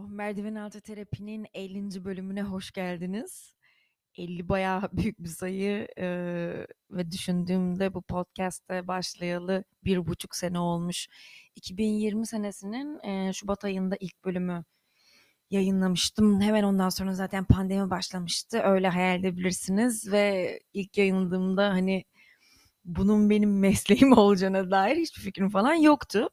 Merdiven altı terapinin 50. bölümüne hoş geldiniz. 50 bayağı büyük bir sayı ee, ve düşündüğümde bu podcast'te başlayalı bir buçuk sene olmuş. 2020 senesinin e, Şubat ayında ilk bölümü yayınlamıştım. Hemen ondan sonra zaten pandemi başlamıştı. Öyle hayal edebilirsiniz ve ilk yayınladığımda hani bunun benim mesleğim olacağına dair hiçbir fikrim falan yoktu.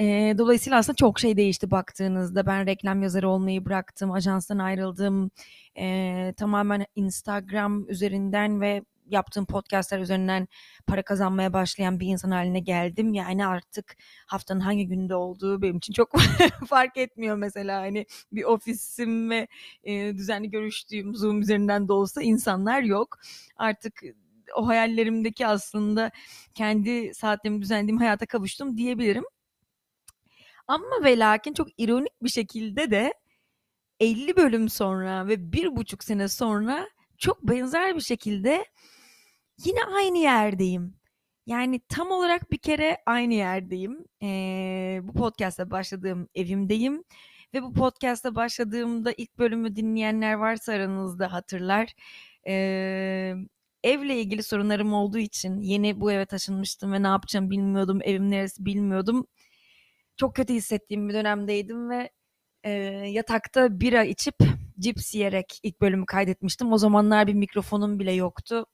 E, dolayısıyla aslında çok şey değişti baktığınızda. Ben reklam yazarı olmayı bıraktım, ajanstan ayrıldım. E, tamamen Instagram üzerinden ve yaptığım podcastler üzerinden para kazanmaya başlayan bir insan haline geldim. Yani artık haftanın hangi günde olduğu benim için çok fark etmiyor mesela. Hani bir ofisim ve e, düzenli görüştüğüm Zoom üzerinden de olsa insanlar yok. Artık o hayallerimdeki aslında kendi saatlerimi düzenlediğim hayata kavuştum diyebilirim. Ama ve lakin çok ironik bir şekilde de 50 bölüm sonra ve bir buçuk sene sonra çok benzer bir şekilde yine aynı yerdeyim. Yani tam olarak bir kere aynı yerdeyim. Ee, bu podcast'a başladığım evimdeyim. Ve bu podcast'a başladığımda ilk bölümü dinleyenler varsa aranızda hatırlar. Ee, evle ilgili sorunlarım olduğu için yeni bu eve taşınmıştım ve ne yapacağım bilmiyordum. Evim neresi bilmiyordum. Çok kötü hissettiğim bir dönemdeydim ve e, yatakta bira içip cips yiyerek ilk bölümü kaydetmiştim. O zamanlar bir mikrofonum bile yoktu.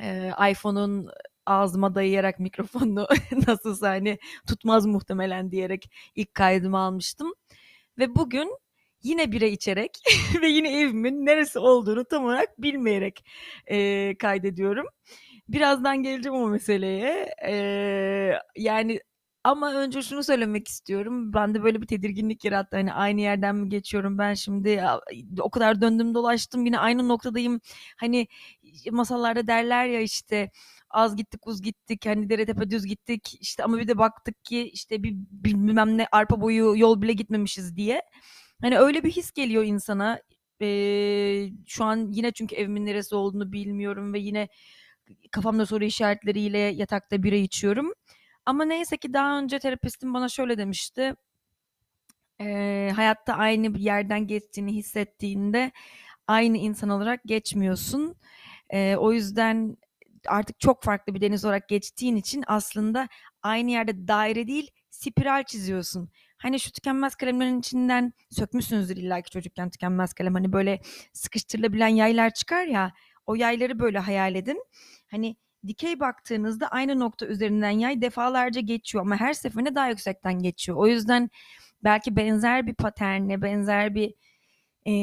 E, iPhone'un ağzıma dayayarak mikrofonu nasılsa hani tutmaz muhtemelen diyerek ilk kaydımı almıştım. Ve bugün yine bira içerek ve yine evimin neresi olduğunu tam olarak bilmeyerek e, kaydediyorum. Birazdan geleceğim o meseleye. E, yani ama önce şunu söylemek istiyorum. Ben de böyle bir tedirginlik yarattı. Hani aynı yerden mi geçiyorum ben şimdi? O kadar döndüm dolaştım yine aynı noktadayım. Hani masallarda derler ya işte az gittik uz gittik hani dere tepe düz gittik işte ama bir de baktık ki işte bir bilmem ne arpa boyu yol bile gitmemişiz diye. Hani öyle bir his geliyor insana. Ee, şu an yine çünkü evimin neresi olduğunu bilmiyorum ve yine kafamda soru işaretleriyle yatakta bira içiyorum. Ama neyse ki daha önce terapistim bana şöyle demişti. E, hayatta aynı bir yerden geçtiğini hissettiğinde aynı insan olarak geçmiyorsun. E, o yüzden artık çok farklı bir deniz olarak geçtiğin için aslında aynı yerde daire değil spiral çiziyorsun. Hani şu tükenmez kalemlerin içinden sökmüşsünüzdür illa ki çocukken tükenmez kalem. Hani böyle sıkıştırılabilen yaylar çıkar ya o yayları böyle hayal edin. Hani dikey baktığınızda aynı nokta üzerinden yay defalarca geçiyor ama her seferinde daha yüksekten geçiyor. O yüzden belki benzer bir paternle, benzer bir e,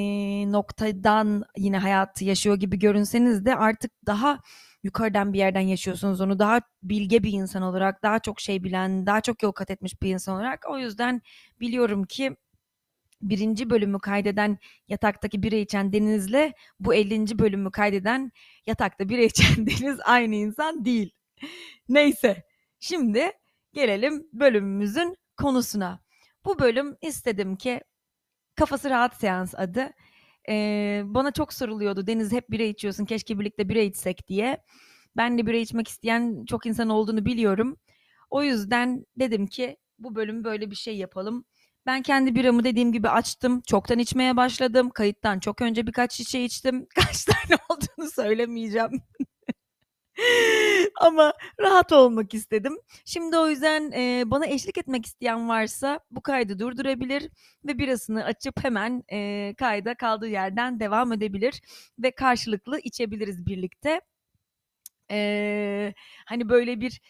noktadan yine hayatı yaşıyor gibi görünseniz de artık daha yukarıdan bir yerden yaşıyorsunuz onu daha bilge bir insan olarak daha çok şey bilen daha çok yol kat etmiş bir insan olarak o yüzden biliyorum ki birinci bölümü kaydeden yataktaki bira içen Deniz'le bu 50. bölümü kaydeden yatakta bira içen Deniz aynı insan değil. Neyse şimdi gelelim bölümümüzün konusuna. Bu bölüm istedim ki Kafası Rahat Seans adı. Ee, bana çok soruluyordu Deniz hep bira içiyorsun keşke birlikte bira içsek diye. Ben de bira içmek isteyen çok insan olduğunu biliyorum. O yüzden dedim ki bu bölüm böyle bir şey yapalım ben kendi biramı dediğim gibi açtım. Çoktan içmeye başladım. Kayıttan çok önce birkaç şişe içtim. Kaç tane olduğunu söylemeyeceğim. Ama rahat olmak istedim. Şimdi o yüzden e, bana eşlik etmek isteyen varsa bu kaydı durdurabilir ve birasını açıp hemen e, kayda kaldığı yerden devam edebilir ve karşılıklı içebiliriz birlikte. E, hani böyle bir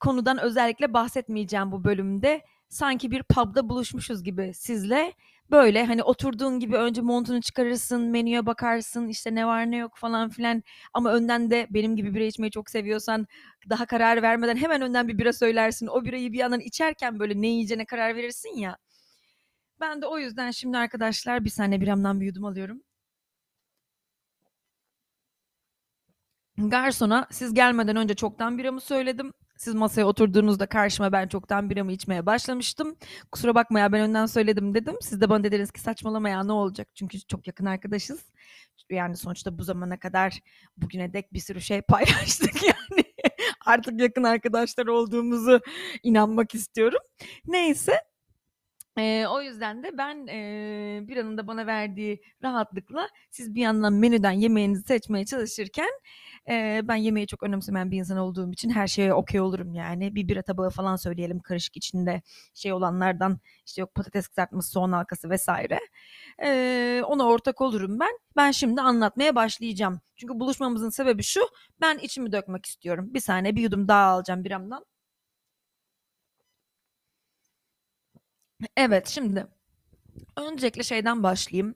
konudan özellikle bahsetmeyeceğim bu bölümde sanki bir pub'da buluşmuşuz gibi sizle. Böyle hani oturduğun gibi önce montunu çıkarırsın, menüye bakarsın, işte ne var ne yok falan filan. Ama önden de benim gibi bira içmeyi çok seviyorsan daha karar vermeden hemen önden bir bira söylersin. O birayı bir yandan içerken böyle ne yiyeceğine karar verirsin ya. Ben de o yüzden şimdi arkadaşlar bir saniye biramdan bir yudum alıyorum. Garsona siz gelmeden önce çoktan biramı söyledim. Siz masaya oturduğunuzda karşıma ben çoktan biramı içmeye başlamıştım. Kusura bakma ya ben önden söyledim dedim. Siz de bana dediniz ki saçmalama ya ne olacak? Çünkü çok yakın arkadaşız. Yani sonuçta bu zamana kadar bugüne dek bir sürü şey paylaştık yani. Artık yakın arkadaşlar olduğumuzu inanmak istiyorum. Neyse Eee, o yüzden de ben, eee, biranın da bana verdiği rahatlıkla siz bir yandan menüden yemeğinizi seçmeye çalışırken, eee, ben yemeği çok önemsemeyen bir insan olduğum için her şeye okay olurum yani. Bir bira tabağı falan söyleyelim karışık içinde şey olanlardan, işte yok patates kızartması, soğan halkası vs. Eee, ona ortak olurum ben. Ben şimdi anlatmaya başlayacağım. Çünkü buluşmamızın sebebi şu, ben içimi dökmek istiyorum. Bir saniye bir yudum daha alacağım biramdan. Evet, şimdi öncelikle şeyden başlayayım.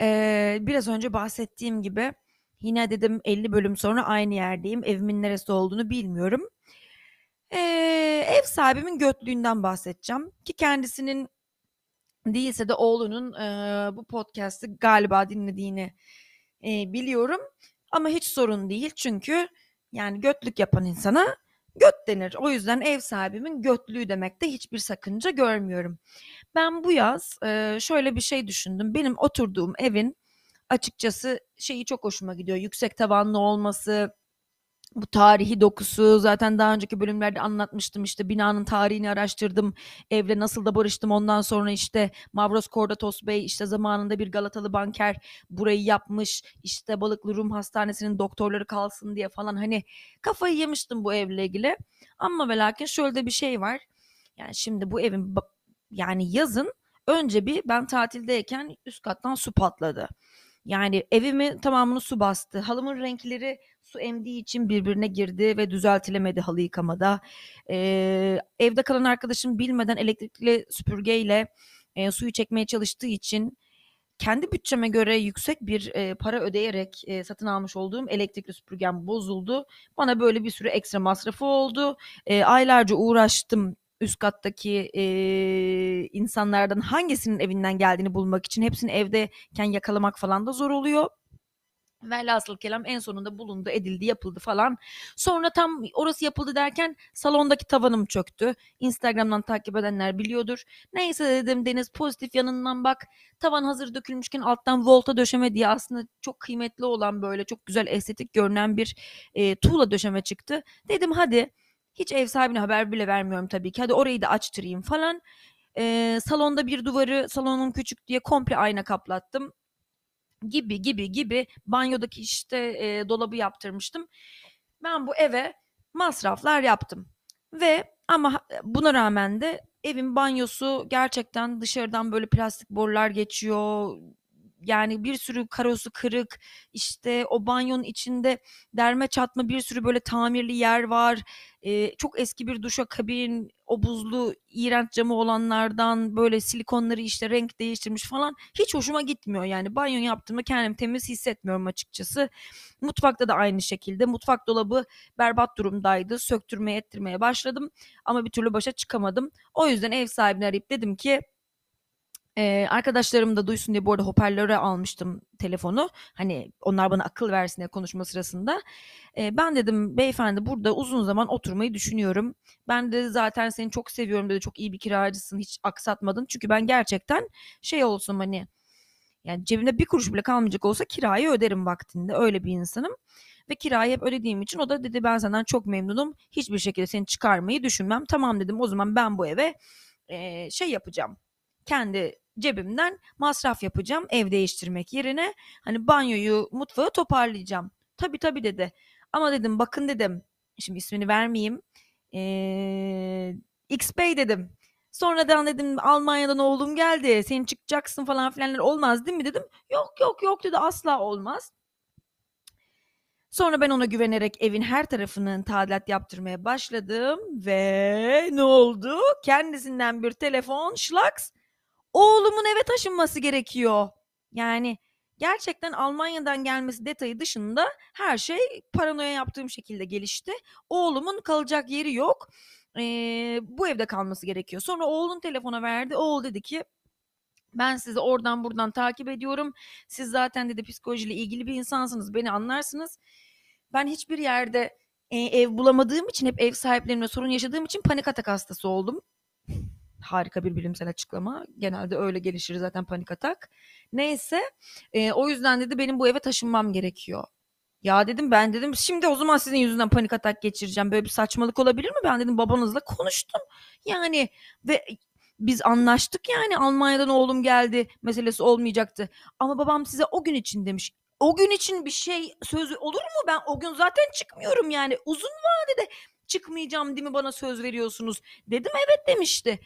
Eee, biraz önce bahsettiğim gibi yine dedim 50 bölüm sonra aynı yerdeyim. Evimin neresi olduğunu bilmiyorum. Eee, ev sahibimin götlüğünden bahsedeceğim ki kendisinin değilse de oğlunun eee, bu podcast'ı galiba dinlediğini eee, biliyorum. Ama hiç sorun değil çünkü yani götlük yapan insana göt denir. O yüzden ev sahibimin götlüğü demekte hiçbir sakınca görmüyorum. Ben bu yaz eee, şöyle bir şey düşündüm. Benim oturduğum evin açıkçası şeyi çok hoşuma gidiyor. Yüksek tavanlı olması, bu tarihi dokusu zaten daha önceki bölümlerde anlatmıştım işte binanın tarihini araştırdım evle nasıl da barıştım ondan sonra işte Mavros Kordatos Bey işte zamanında bir Galatalı banker burayı yapmış işte Balıklı Rum Hastanesi'nin doktorları kalsın diye falan hani kafayı yemiştim bu evle ilgili ama ve lakin şöyle de bir şey var yani şimdi bu evin yani yazın önce bir ben tatildeyken üst kattan su patladı. Yani evimi tamamını su bastı. Halımın renkleri su emdiği için birbirine girdi ve düzeltilemedi halı yıkamada. Eee, evde kalan arkadaşım bilmeden elektrikli süpürgeyle e, suyu çekmeye çalıştığı için kendi bütçeme göre yüksek bir e, para ödeyerek e, satın almış olduğum elektrikli süpürgem bozuldu. Bana böyle bir sürü ekstra masrafı oldu. E, aylarca uğraştım üst kattaki e, insanlardan hangisinin evinden geldiğini bulmak için. Hepsini evdeyken yakalamak falan da zor oluyor. Velhasıl kelam en sonunda bulundu, edildi, yapıldı falan. Sonra tam orası yapıldı derken salondaki tavanım çöktü. Instagram'dan takip edenler biliyordur. Neyse dedim Deniz pozitif yanından bak. Tavan hazır dökülmüşken alttan volta döşeme diye aslında çok kıymetli olan böyle çok güzel estetik görünen bir e, tuğla döşeme çıktı. Dedim hadi hiç ev sahibine haber bile vermiyorum tabii ki. Hadi orayı da açtırayım falan. E, salonda bir duvarı salonum küçük diye komple ayna kaplattım gibi gibi gibi banyodaki işte e, dolabı yaptırmıştım. Ben bu eve masraflar yaptım ve ama buna rağmen de evin banyosu gerçekten dışarıdan böyle plastik borular geçiyor. Yani bir sürü karosu kırık işte o banyonun içinde derme çatma bir sürü böyle tamirli yer var. Ee, çok eski bir duşakabin o buzlu iğrenç camı olanlardan böyle silikonları işte renk değiştirmiş falan hiç hoşuma gitmiyor yani banyo yaptığımda kendimi temiz hissetmiyorum açıkçası. Mutfakta da aynı şekilde mutfak dolabı berbat durumdaydı söktürmeye ettirmeye başladım ama bir türlü başa çıkamadım. O yüzden ev sahibini arayıp dedim ki Eee, arkadaşlarım da duysun diye bu arada hoparlöre almıştım telefonu. Hani onlar bana akıl versin diye konuşma sırasında. Eee, ben dedim beyefendi burada uzun zaman oturmayı düşünüyorum. Ben de zaten seni çok seviyorum dedi. Çok iyi bir kiracısın. Hiç aksatmadın. Çünkü ben gerçekten şey olsun hani yani cebimde bir kuruş bile kalmayacak olsa kirayı öderim vaktinde. Öyle bir insanım. Ve kirayı hep ödediğim için o da dedi ben senden çok memnunum. Hiçbir şekilde seni çıkarmayı düşünmem. Tamam dedim o zaman ben bu eve eee, şey yapacağım. Kendi cebimden masraf yapacağım ev değiştirmek yerine hani banyoyu mutfağı toparlayacağım. Tabii tabii dedi. Ama dedim bakın dedim şimdi ismini vermeyeyim. Ee, X Bey dedim. Sonradan dedim Almanya'dan oğlum geldi. Sen çıkacaksın falan filanlar olmaz değil mi dedim. Yok yok yok dedi asla olmaz. Sonra ben ona güvenerek evin her tarafının tadilat yaptırmaya başladım ve ne oldu? Kendisinden bir telefon, şlaks Oğlumun eve taşınması gerekiyor. Yani gerçekten Almanya'dan gelmesi detayı dışında her şey paranoya yaptığım şekilde gelişti. Oğlumun kalacak yeri yok. Ee, bu evde kalması gerekiyor. Sonra oğlun telefona verdi. Oğul dedi ki Ben sizi oradan buradan takip ediyorum. Siz zaten dedi psikolojiyle ilgili bir insansınız. Beni anlarsınız. Ben hiçbir yerde e, ev bulamadığım için hep ev sahiplerimle sorun yaşadığım için panik atak hastası oldum. Harika bir bilimsel açıklama. Genelde öyle gelişir zaten panik atak. Neyse e, o yüzden dedi benim bu eve taşınmam gerekiyor. Ya dedim ben dedim şimdi o zaman sizin yüzünden panik atak geçireceğim. Böyle bir saçmalık olabilir mi? Ben dedim babanızla konuştum. Yani ve biz anlaştık yani Almanya'dan oğlum geldi meselesi olmayacaktı. Ama babam size o gün için demiş. O gün için bir şey söz olur mu? Ben o gün zaten çıkmıyorum yani. Uzun vadede çıkmayacağım değil mi bana söz veriyorsunuz? Dedim evet demişti.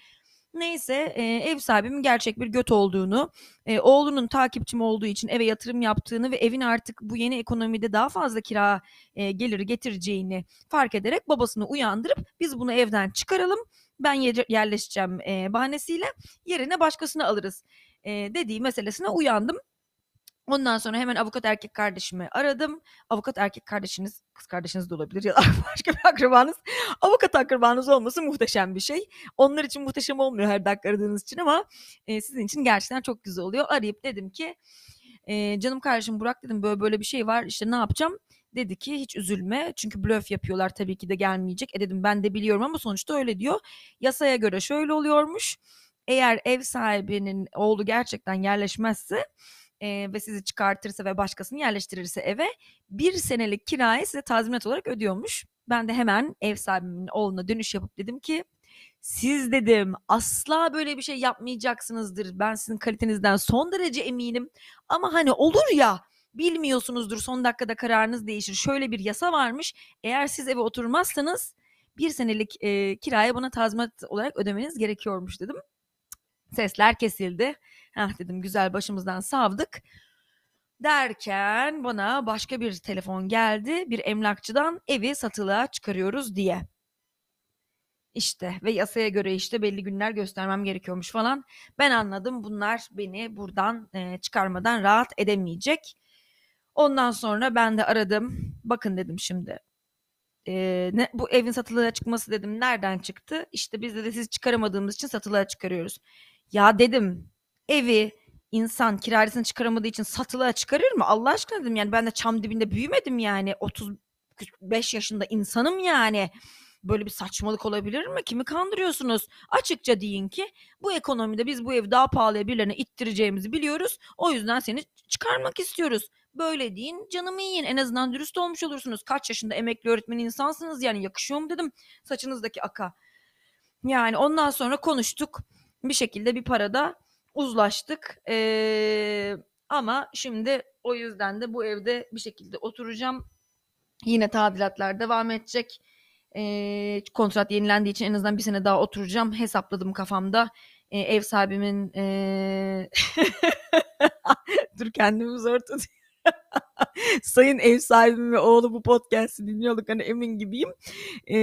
Neyse e, ev sahibimin gerçek bir göt olduğunu, e, oğlunun takipçim olduğu için eve yatırım yaptığını ve evin artık bu yeni ekonomide daha fazla kira e, geliri getireceğini fark ederek babasını uyandırıp biz bunu evden çıkaralım ben yerleşeceğim e, bahanesiyle yerine başkasını alırız e, dediği meselesine uyandım. Ondan sonra hemen avukat erkek kardeşimi aradım. Avukat erkek kardeşiniz, kız kardeşiniz de olabilir ya da başka bir akrabanız. Avukat akrabanız olması muhteşem bir şey. Onlar için muhteşem olmuyor her dakika aradığınız için ama e, sizin için gerçekten çok güzel oluyor. Arayıp dedim ki e, canım kardeşim Burak dedim böyle böyle bir şey var işte ne yapacağım? Dedi ki hiç üzülme çünkü blöf yapıyorlar tabii ki de gelmeyecek. E dedim ben de biliyorum ama sonuçta öyle diyor. Yasaya göre şöyle oluyormuş. Eğer ev sahibinin oğlu gerçekten yerleşmezse e, ve sizi çıkartırsa ve başkasını yerleştirirse eve bir senelik kirayı size tazminat olarak ödüyormuş. Ben de hemen ev sahibimin oğluna dönüş yapıp dedim ki siz dedim asla böyle bir şey yapmayacaksınızdır. Ben sizin kalitenizden son derece eminim. Ama hani olur ya bilmiyorsunuzdur son dakikada kararınız değişir. Şöyle bir yasa varmış. Eğer siz eve oturmazsanız bir senelik e, kiraya buna tazminat olarak ödemeniz gerekiyormuş dedim. Sesler kesildi. Heh dedim güzel başımızdan savdık. Derken bana başka bir telefon geldi. Bir emlakçıdan evi satılığa çıkarıyoruz diye. İşte ve yasaya göre işte belli günler göstermem gerekiyormuş falan. Ben anladım bunlar beni buradan e, çıkarmadan rahat edemeyecek. Ondan sonra ben de aradım. Bakın dedim şimdi. E, ne, bu evin satılığa çıkması dedim. Nereden çıktı? İşte biz de sizi çıkaramadığımız için satılığa çıkarıyoruz. Ya dedim evi insan kiracısını çıkaramadığı için satılığa çıkarır mı? Allah aşkına dedim yani ben de çam dibinde büyümedim yani 35 yaşında insanım yani. Böyle bir saçmalık olabilir mi? Kimi kandırıyorsunuz? Açıkça deyin ki bu ekonomide biz bu evi daha pahalıya birilerine ittireceğimizi biliyoruz. O yüzden seni çıkarmak istiyoruz. Böyle deyin canımı yiyin en azından dürüst olmuş olursunuz. Kaç yaşında emekli öğretmen insansınız yani yakışıyor mu dedim saçınızdaki aka. Yani ondan sonra konuştuk bir şekilde bir parada uzlaştık. Ee, ama şimdi o yüzden de bu evde bir şekilde oturacağım. Yine tadilatlar devam edecek. Ee, kontrat yenilendiği için en azından bir sene daha oturacağım. Hesapladım kafamda. Ee, ev sahibimin ee... dur kendimi zor tutuyorum. Sayın ev sahibim ve oğlu bu podcast'i dinliyorduk hani emin gibiyim. Ee,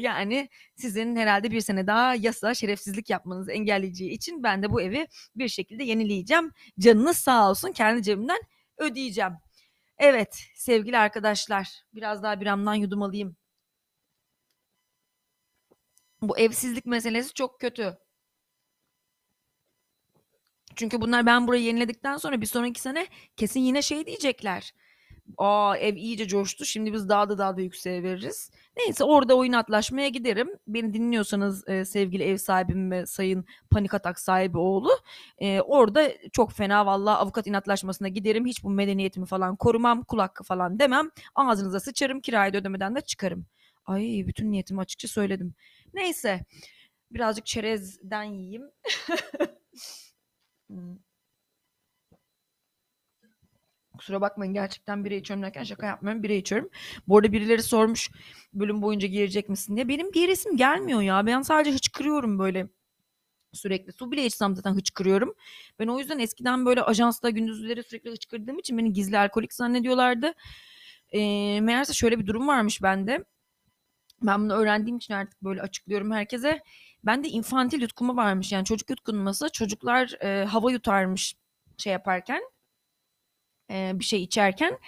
yani sizin herhalde bir sene daha yasa şerefsizlik yapmanızı engelleyeceği için ben de bu evi bir şekilde yenileyeceğim. Canınız sağ olsun kendi cebimden ödeyeceğim. Evet sevgili arkadaşlar biraz daha bir amdan yudum alayım. Bu evsizlik meselesi çok kötü. Çünkü bunlar ben burayı yeniledikten sonra bir sonraki sene kesin yine şey diyecekler. Aa ev iyice coştu. Şimdi biz daha da daha da yükseğe veririz. Neyse orada oyun atlaşmaya giderim. Beni dinliyorsanız e, sevgili ev sahibim ve sayın panik atak sahibi oğlu. E, orada çok fena vallahi avukat inatlaşmasına giderim. Hiç bu medeniyetimi falan korumam. Kulak falan demem. Ağzınıza sıçarım. Kirayı ödemeden de çıkarım. Ay bütün niyetimi açıkça söyledim. Neyse birazcık çerezden yiyeyim. Hmm. Kusura bakmayın gerçekten bira içiyorum derken şaka yapmıyorum. Bira içiyorum. Bu arada birileri sormuş bölüm boyunca girecek misin diye. Benim giresim gelmiyor ya. Ben sadece hıçkırıyorum böyle sürekli. Su bile içsem zaten hıçkırıyorum. Ben o yüzden eskiden böyle ajansta gündüzleri sürekli hıçkırdığım için beni gizli alkolik zannediyorlardı. E, meğerse şöyle bir durum varmış bende. Ben bunu öğrendiğim için artık böyle açıklıyorum herkese. Ben de infantil yutkunma varmış yani çocuk yutkunması. Çocuklar e, hava yutarmış şey yaparken e, bir şey içerken.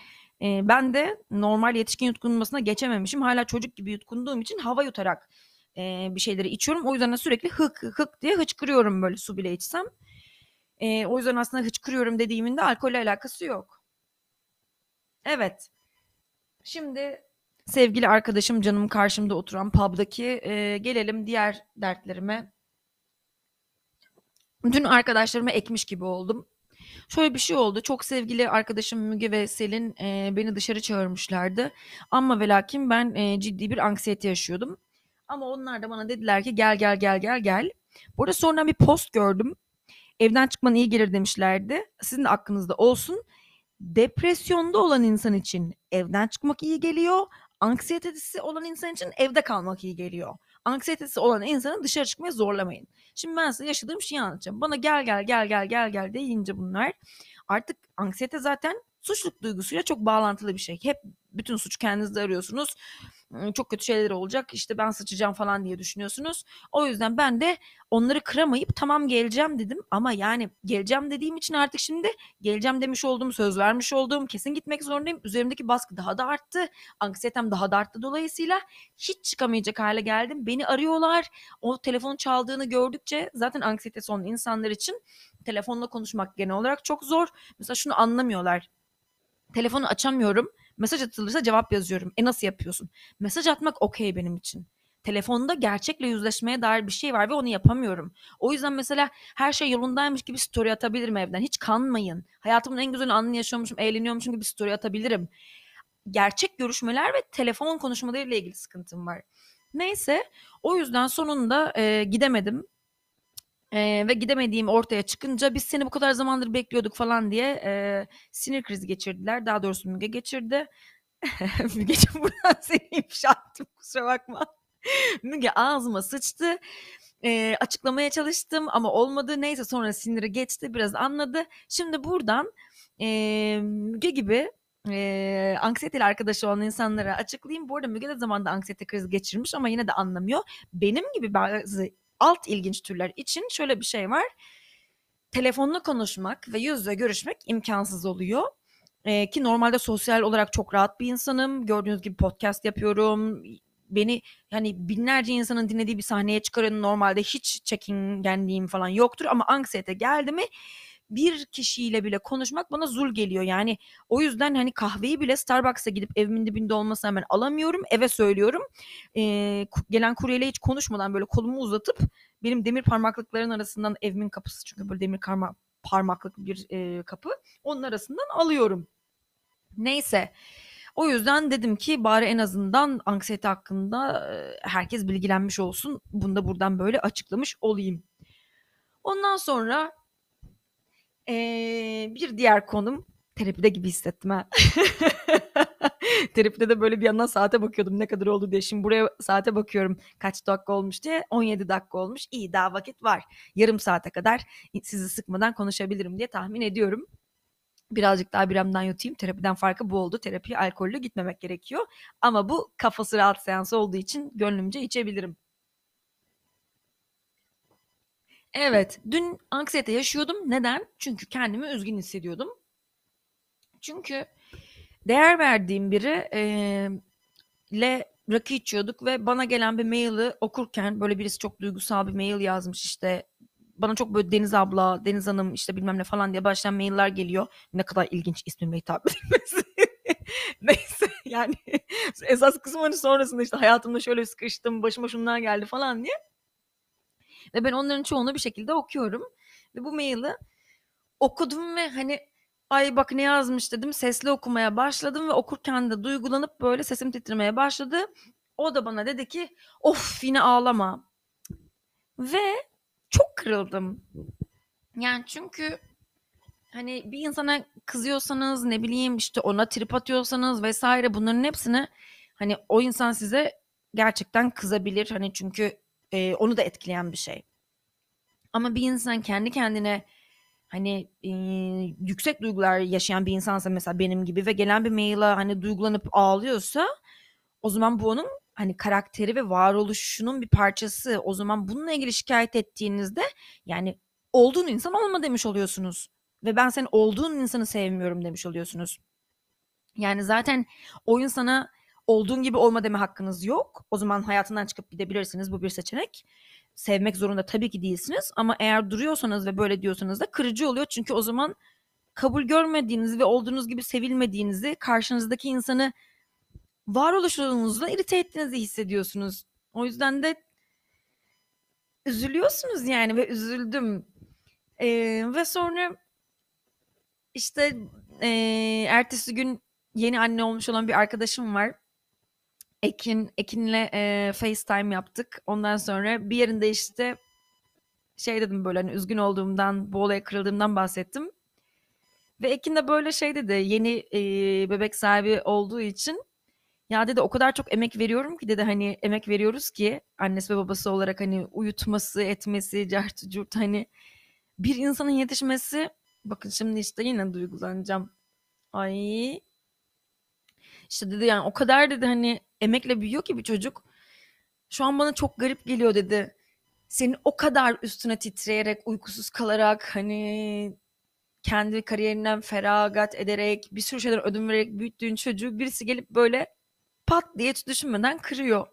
E, ben de normal yetişkin yutkunmasına geçememişim. Hala çocuk gibi yutkunduğum için hava yutarak e, bir şeyleri içiyorum. O yüzden de sürekli hık hık diye hıçkırıyorum böyle su bile içsem. E, o yüzden aslında hıçkırıyorum dediğimin de alkolle alakası yok. Evet. Şimdi sevgili arkadaşım canım karşımda oturan pub'daki e, gelelim diğer dertlerime. Dün arkadaşlarıma ekmiş gibi oldum. Şöyle bir şey oldu. Çok sevgili arkadaşım Müge ve Selin e, beni dışarı çağırmışlardı. Ama ve lakin ben e, ciddi bir anksiyete yaşıyordum. Ama onlar da bana dediler ki gel gel gel gel gel. Burada sonra bir post gördüm. Evden çıkman iyi gelir demişlerdi. Sizin de aklınızda olsun. Depresyonda olan insan için evden çıkmak iyi geliyor. Anksiyetesi olan insan için evde kalmak iyi geliyor. Anksiyetesi olan insanı dışarı çıkmaya zorlamayın. Şimdi ben size yaşadığım şeyi anlatacağım. Bana gel gel gel gel gel gel deyince bunlar artık anksiyete zaten suçluk duygusuyla çok bağlantılı bir şey. Hep bütün suç kendinizde arıyorsunuz çok kötü şeyler olacak işte ben sıçacağım falan diye düşünüyorsunuz. O yüzden ben de onları kıramayıp tamam geleceğim dedim ama yani geleceğim dediğim için artık şimdi geleceğim demiş olduğum söz vermiş olduğum kesin gitmek zorundayım. Üzerimdeki baskı daha da arttı. Anksiyetem daha da arttı dolayısıyla hiç çıkamayacak hale geldim. Beni arıyorlar. O telefon çaldığını gördükçe zaten anksiyetesi olan insanlar için telefonla konuşmak genel olarak çok zor. Mesela şunu anlamıyorlar. Telefonu açamıyorum Mesaj atılırsa cevap yazıyorum. E nasıl yapıyorsun? Mesaj atmak okey benim için. Telefonda gerçekle yüzleşmeye dair bir şey var ve onu yapamıyorum. O yüzden mesela her şey yolundaymış gibi story atabilirim evden. Hiç kanmayın. Hayatımın en güzel anını yaşıyormuşum, eğleniyormuşum gibi story atabilirim. Gerçek görüşmeler ve telefon konuşmalarıyla ilgili sıkıntım var. Neyse o yüzden sonunda e, gidemedim. Ee, ve gidemediğim ortaya çıkınca biz seni bu kadar zamandır bekliyorduk falan diye e, sinir krizi geçirdiler. Daha doğrusu Müge geçirdi. Mügeciğim buradan seni ifşa ettim kusura bakma. Müge ağzıma sıçtı. E, açıklamaya çalıştım ama olmadı. Neyse sonra siniri geçti biraz anladı. Şimdi buradan e, Müge gibi e, anksiyeteli arkadaşı olan insanlara açıklayayım. Bu arada Müge de zamanda anksiyete krizi geçirmiş ama yine de anlamıyor. Benim gibi bazı alt ilginç türler için şöyle bir şey var. Telefonla konuşmak ve yüz yüze görüşmek imkansız oluyor. Ee, ki normalde sosyal olarak çok rahat bir insanım. Gördüğünüz gibi podcast yapıyorum. Beni yani binlerce insanın dinlediği bir sahneye çıkarın normalde hiç çekingenliğim falan yoktur ama anksiyete geldi mi bir kişiyle bile konuşmak bana zul geliyor. Yani o yüzden hani kahveyi bile Starbucks'a gidip evimin dibinde olmasına hemen alamıyorum. Eve söylüyorum. Ee, gelen kuryeyle hiç konuşmadan böyle kolumu uzatıp benim demir parmaklıkların arasından evimin kapısı çünkü böyle demir karma, parmaklık bir e, kapı. Onun arasından alıyorum. Neyse. O yüzden dedim ki bari en azından anksiyete hakkında herkes bilgilenmiş olsun. Bunu da buradan böyle açıklamış olayım. Ondan sonra ee, bir diğer konum terapide gibi hissettim ha. Terapide de böyle bir yandan saate bakıyordum ne kadar oldu diye. Şimdi buraya saate bakıyorum kaç dakika olmuş diye. 17 dakika olmuş. İyi daha vakit var. Yarım saate kadar sizi sıkmadan konuşabilirim diye tahmin ediyorum. Birazcık daha biramdan yutayım. Terapiden farkı bu oldu. Terapiye alkollü gitmemek gerekiyor. Ama bu kafası rahat seansı olduğu için gönlümce içebilirim. Evet, dün anksiyete yaşıyordum. Neden? Çünkü kendimi üzgün hissediyordum. Çünkü değer verdiğim biri e, ile rakı içiyorduk ve bana gelen bir maili okurken böyle birisi çok duygusal bir mail yazmış işte bana çok böyle Deniz abla, Deniz hanım işte bilmem ne falan diye başlayan mailler geliyor. Ne kadar ilginç ismimle hitap edilmesi. Neyse yani esas kısmını sonrasında işte hayatımda şöyle sıkıştım, başıma şunlar geldi falan diye. Ve ben onların çoğunu bir şekilde okuyorum. Ve bu maili okudum ve hani ay bak ne yazmış dedim. Sesli okumaya başladım ve okurken de duygulanıp böyle sesim titremeye başladı. O da bana dedi ki of yine ağlama. Ve çok kırıldım. Yani çünkü hani bir insana kızıyorsanız ne bileyim işte ona trip atıyorsanız vesaire bunların hepsini hani o insan size gerçekten kızabilir. Hani çünkü e, onu da etkileyen bir şey. Ama bir insan kendi kendine hani e, yüksek duygular yaşayan bir insansa mesela benim gibi ve gelen bir maile hani duygulanıp ağlıyorsa o zaman bu onun hani karakteri ve varoluşunun bir parçası. O zaman bununla ilgili şikayet ettiğinizde yani olduğun insan olma demiş oluyorsunuz. Ve ben senin olduğun insanı sevmiyorum demiş oluyorsunuz. Yani zaten o insana olduğun gibi olma deme hakkınız yok. O zaman hayatından çıkıp gidebilirsiniz. Bu bir seçenek. sevmek zorunda tabii ki değilsiniz ama eğer duruyorsanız ve böyle diyorsanız da kırıcı oluyor çünkü o zaman kabul görmediğinizi ve olduğunuz gibi sevilmediğinizi karşınızdaki insanı varoluşunuzla irite ettiğinizi hissediyorsunuz. O yüzden de üzülüyorsunuz yani ve üzüldüm. Ee, ve sonra işte e, ertesi gün yeni anne olmuş olan bir arkadaşım var. Ekin, Ekin'le e, FaceTime yaptık. Ondan sonra bir yerinde işte şey dedim böyle hani üzgün olduğumdan, bu olaya kırıldığımdan bahsettim. Ve Ekin de böyle şey dedi yeni e, bebek sahibi olduğu için ya dedi o kadar çok emek veriyorum ki dedi hani emek veriyoruz ki annesi ve babası olarak hani uyutması, etmesi, cartı curt hani bir insanın yetişmesi bakın şimdi işte yine duygulanacağım. Ay işte dedi yani o kadar dedi hani emekle büyüyor ki bir çocuk. Şu an bana çok garip geliyor dedi. Senin o kadar üstüne titreyerek, uykusuz kalarak hani kendi kariyerinden feragat ederek, bir sürü şeyler ödün vererek büyüttüğün çocuğu birisi gelip böyle pat diye düşünmeden kırıyor.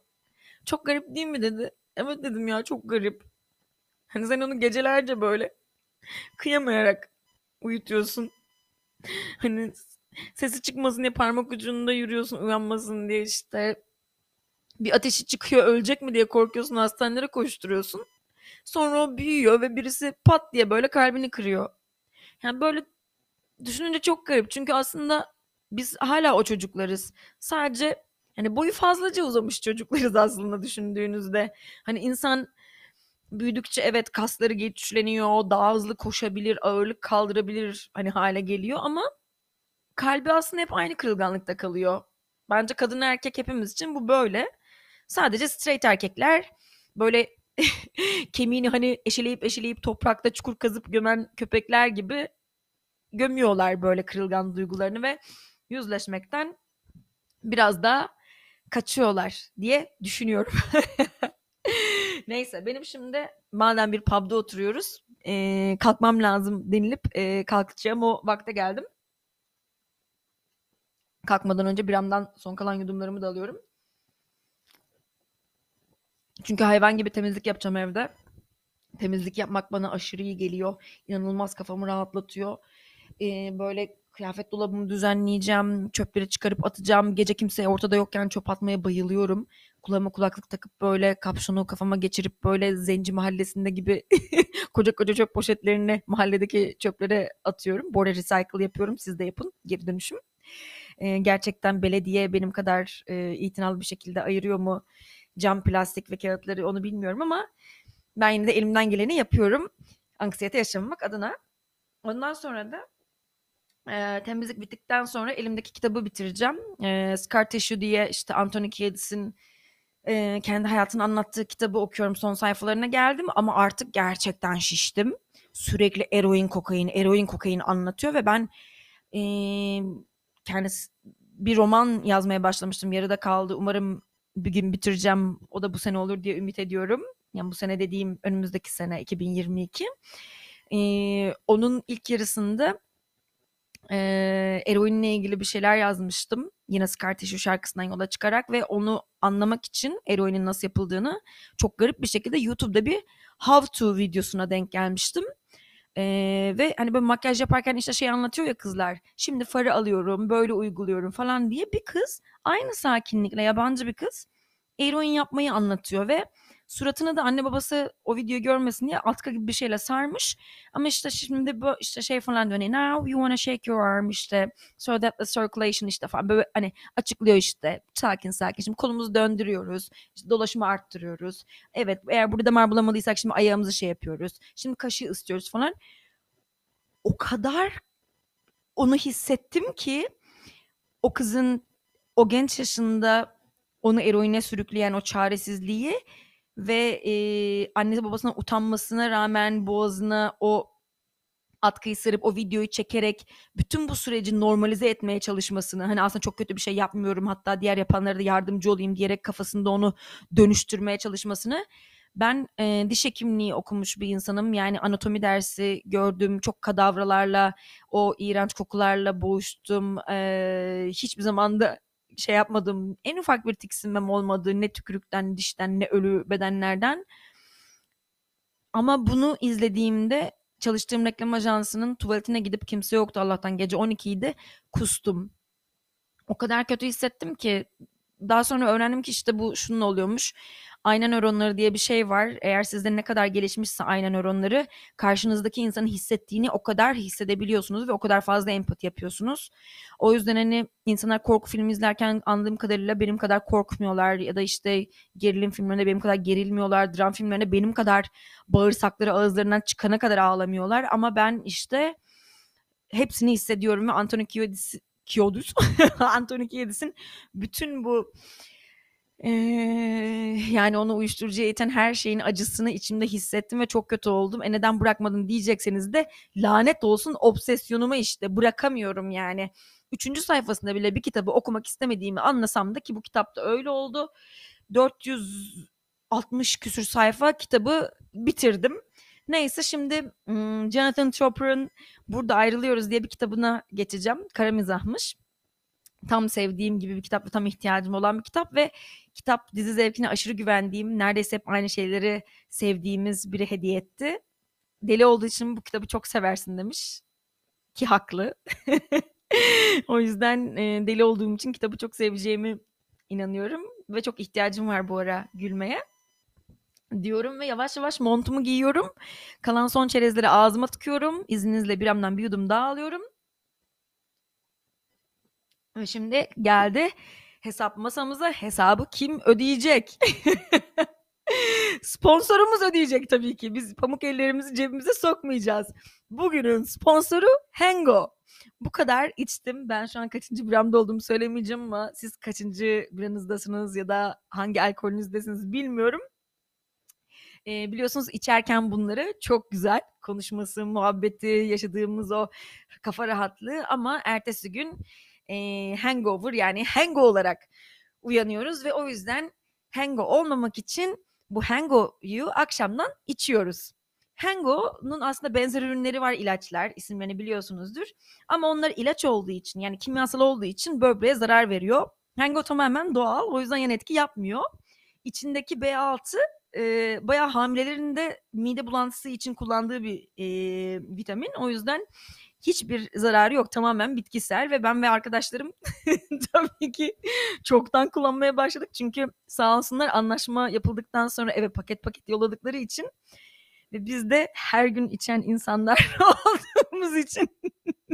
Çok garip değil mi dedi. Evet dedim ya çok garip. Hani sen onu gecelerce böyle kıyamayarak uyutuyorsun. Hani sesi çıkmasın diye parmak ucunda yürüyorsun uyanmasın diye işte bir ateşi çıkıyor ölecek mi diye korkuyorsun hastanelere koşturuyorsun. Sonra o büyüyor ve birisi pat diye böyle kalbini kırıyor. Yani böyle düşününce çok garip. Çünkü aslında biz hala o çocuklarız. Sadece hani boyu fazlaca uzamış çocuklarız aslında düşündüğünüzde. Hani insan büyüdükçe evet kasları güçleniyor, daha hızlı koşabilir, ağırlık kaldırabilir hani hale geliyor ama kalbi aslında hep aynı kırılganlıkta kalıyor. Bence kadın erkek hepimiz için bu böyle. Sadece straight erkekler böyle kemiğini hani eşeleyip eşeleyip toprakta çukur kazıp gömen köpekler gibi gömüyorlar böyle kırılgan duygularını ve yüzleşmekten biraz daha kaçıyorlar diye düşünüyorum. Neyse benim şimdi madem bir pub'da oturuyoruz e, kalkmam lazım denilip e, kalkacağım o vakte geldim. Kalkmadan önce bir biramdan son kalan yudumlarımı da alıyorum. Çünkü hayvan gibi temizlik yapacağım evde. Temizlik yapmak bana aşırı iyi geliyor. İnanılmaz kafamı rahatlatıyor. Ee, böyle kıyafet dolabımı düzenleyeceğim. Çöpleri çıkarıp atacağım. Gece kimse ortada yokken çöp atmaya bayılıyorum. Kulağıma kulaklık takıp böyle kapşonu kafama geçirip böyle zenci mahallesinde gibi koca koca çöp poşetlerini mahalledeki çöplere atıyorum. Bora recycle yapıyorum. Siz de yapın. Geri dönüşüm. Ee, gerçekten belediye benim kadar e, itinalı bir şekilde ayırıyor mu cam, plastik ve kağıtları onu bilmiyorum ama ben yine de elimden geleni yapıyorum. Anksiyete yaşamamak adına. Ondan sonra da e, temizlik bittikten sonra elimdeki kitabı bitireceğim. E, Scar Tissue diye işte Anthony Kiedis'in e, kendi hayatını anlattığı kitabı okuyorum. Son sayfalarına geldim ama artık gerçekten şiştim. Sürekli eroin, kokain, eroin, kokain anlatıyor ve ben e, kendisi bir roman yazmaya başlamıştım. Yarıda kaldı. Umarım bir gün bitireceğim. O da bu sene olur diye ümit ediyorum. Yani bu sene dediğim önümüzdeki sene 2022. Ee, onun ilk yarısında e, eroinle ilgili bir şeyler yazmıştım. Yine Scar Tissue şarkısından yola çıkarak ve onu anlamak için eroinin nasıl yapıldığını çok garip bir şekilde YouTube'da bir how to videosuna denk gelmiştim. Ee, ve hani böyle makyaj yaparken işte şey anlatıyor ya kızlar. Şimdi farı alıyorum, böyle uyguluyorum falan diye bir kız aynı sakinlikle yabancı bir kız eroin yapmayı anlatıyor ve suratını da anne babası o videoyu görmesin diye altka gibi bir şeyle sarmış. Ama işte şimdi bu işte şey falan diyor. Hani, Now you wanna shake your arm işte so that the circulation işte falan böyle hani açıklıyor işte sakin sakin. Şimdi kolumuzu döndürüyoruz. İşte dolaşımı arttırıyoruz. Evet eğer burada damar bulamadıysak şimdi ayağımızı şey yapıyoruz. Şimdi kaşı ısıtıyoruz falan. O kadar onu hissettim ki o kızın o genç yaşında onu eroine sürükleyen o çaresizliği ve e, annesi babasına utanmasına rağmen boğazına o atkıyı sarıp o videoyu çekerek bütün bu süreci normalize etmeye çalışmasını hani aslında çok kötü bir şey yapmıyorum hatta diğer yapanlara da yardımcı olayım diyerek kafasında onu dönüştürmeye çalışmasını ben e, diş hekimliği okumuş bir insanım. Yani anatomi dersi gördüm çok kadavralarla o iğrenç kokularla boğuştum. E, hiçbir zaman da şey yapmadım. En ufak bir tiksinmem olmadı. Ne tükürükten, dişten, ne ölü bedenlerden. Ama bunu izlediğimde çalıştığım reklam ajansının tuvaletine gidip kimse yoktu Allah'tan gece 12 idi kustum. O kadar kötü hissettim ki daha sonra öğrendim ki işte bu şunun oluyormuş ayna nöronları diye bir şey var. Eğer sizde ne kadar gelişmişse ayna nöronları karşınızdaki insanın hissettiğini o kadar hissedebiliyorsunuz ve o kadar fazla empati yapıyorsunuz. O yüzden hani insanlar korku filmi izlerken anladığım kadarıyla benim kadar korkmuyorlar ya da işte gerilim filmlerinde benim kadar gerilmiyorlar. Dram filmlerinde benim kadar bağırsakları ağızlarından çıkana kadar ağlamıyorlar ama ben işte hepsini hissediyorum ve Anthony Kiedis Kiodis Anthony Kiedis'in bütün bu ee, yani onu uyuşturucuya iten her şeyin acısını içimde hissettim ve çok kötü oldum. E neden bırakmadın diyecekseniz de lanet olsun obsesyonuma işte bırakamıyorum yani. Üçüncü sayfasında bile bir kitabı okumak istemediğimi anlasam da ki bu kitapta öyle oldu. 460 küsür sayfa kitabı bitirdim. Neyse şimdi Jonathan Chopper'ın Burada Ayrılıyoruz diye bir kitabına geçeceğim. Kara mizahmış tam sevdiğim gibi bir kitap ve tam ihtiyacım olan bir kitap ve kitap dizi zevkine aşırı güvendiğim, neredeyse hep aynı şeyleri sevdiğimiz biri hediye etti. Deli olduğu için bu kitabı çok seversin demiş. Ki haklı. o yüzden e, deli olduğum için kitabı çok seveceğimi inanıyorum ve çok ihtiyacım var bu ara gülmeye diyorum ve yavaş yavaş montumu giyiyorum. Kalan son çerezleri ağzıma tıkıyorum. İzninizle bir amdan bir yudum daha alıyorum. Ve şimdi geldi hesap masamıza hesabı kim ödeyecek? Sponsorumuz ödeyecek tabii ki. Biz pamuk ellerimizi cebimize sokmayacağız. Bugünün sponsoru Hengo. Bu kadar içtim. Ben şu an kaçıncı biramda olduğumu söylemeyeceğim ama siz kaçıncı biranızdasınız ya da hangi alkolünüzdesiniz bilmiyorum. E, biliyorsunuz içerken bunları çok güzel konuşması, muhabbeti, yaşadığımız o kafa rahatlığı ama ertesi gün e, hangover yani hango olarak uyanıyoruz ve o yüzden hango olmamak için bu hango'yu akşamdan içiyoruz. Hango'nun aslında benzer ürünleri var ilaçlar isimlerini biliyorsunuzdur. Ama onlar ilaç olduğu için yani kimyasal olduğu için böbreğe zarar veriyor. Hango tamamen doğal o yüzden yan etki yapmıyor. İçindeki B6 e, bayağı hamilelerin de mide bulantısı için kullandığı bir e, vitamin. O yüzden hiçbir zararı yok. Tamamen bitkisel ve ben ve arkadaşlarım tabii ki çoktan kullanmaya başladık. Çünkü sağ olsunlar anlaşma yapıldıktan sonra eve paket paket yolladıkları için ve biz de her gün içen insanlar olduğumuz için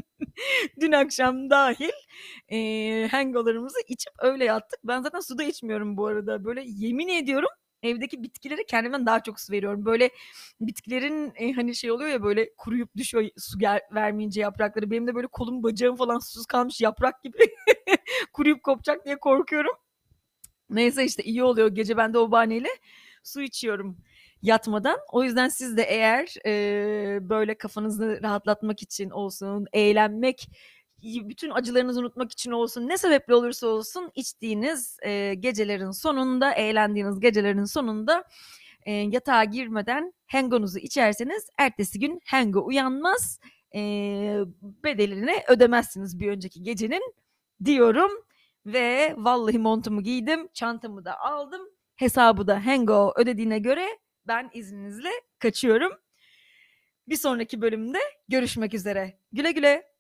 dün akşam dahil e, hangolarımızı içip öyle yattık. Ben zaten suda içmiyorum bu arada. Böyle yemin ediyorum evdeki bitkileri kendimden daha çok su veriyorum. Böyle bitkilerin e, hani şey oluyor ya böyle kuruyup düşüyor su gel, vermeyince yaprakları. Benim de böyle kolum bacağım falan susuz kalmış yaprak gibi kuruyup kopacak diye korkuyorum. Neyse işte iyi oluyor gece ben de o bahaneyle su içiyorum yatmadan. O yüzden siz de eğer e, böyle kafanızı rahatlatmak için olsun, eğlenmek bütün acılarınızı unutmak için olsun ne sebeple olursa olsun içtiğiniz e, gecelerin sonunda eğlendiğiniz gecelerin sonunda e, yatağa girmeden hangonuzu içerseniz ertesi gün hango uyanmaz e, bedelini ödemezsiniz bir önceki gecenin diyorum ve vallahi montumu giydim çantamı da aldım hesabı da hango ödediğine göre ben izninizle kaçıyorum. Bir sonraki bölümde görüşmek üzere. Güle güle.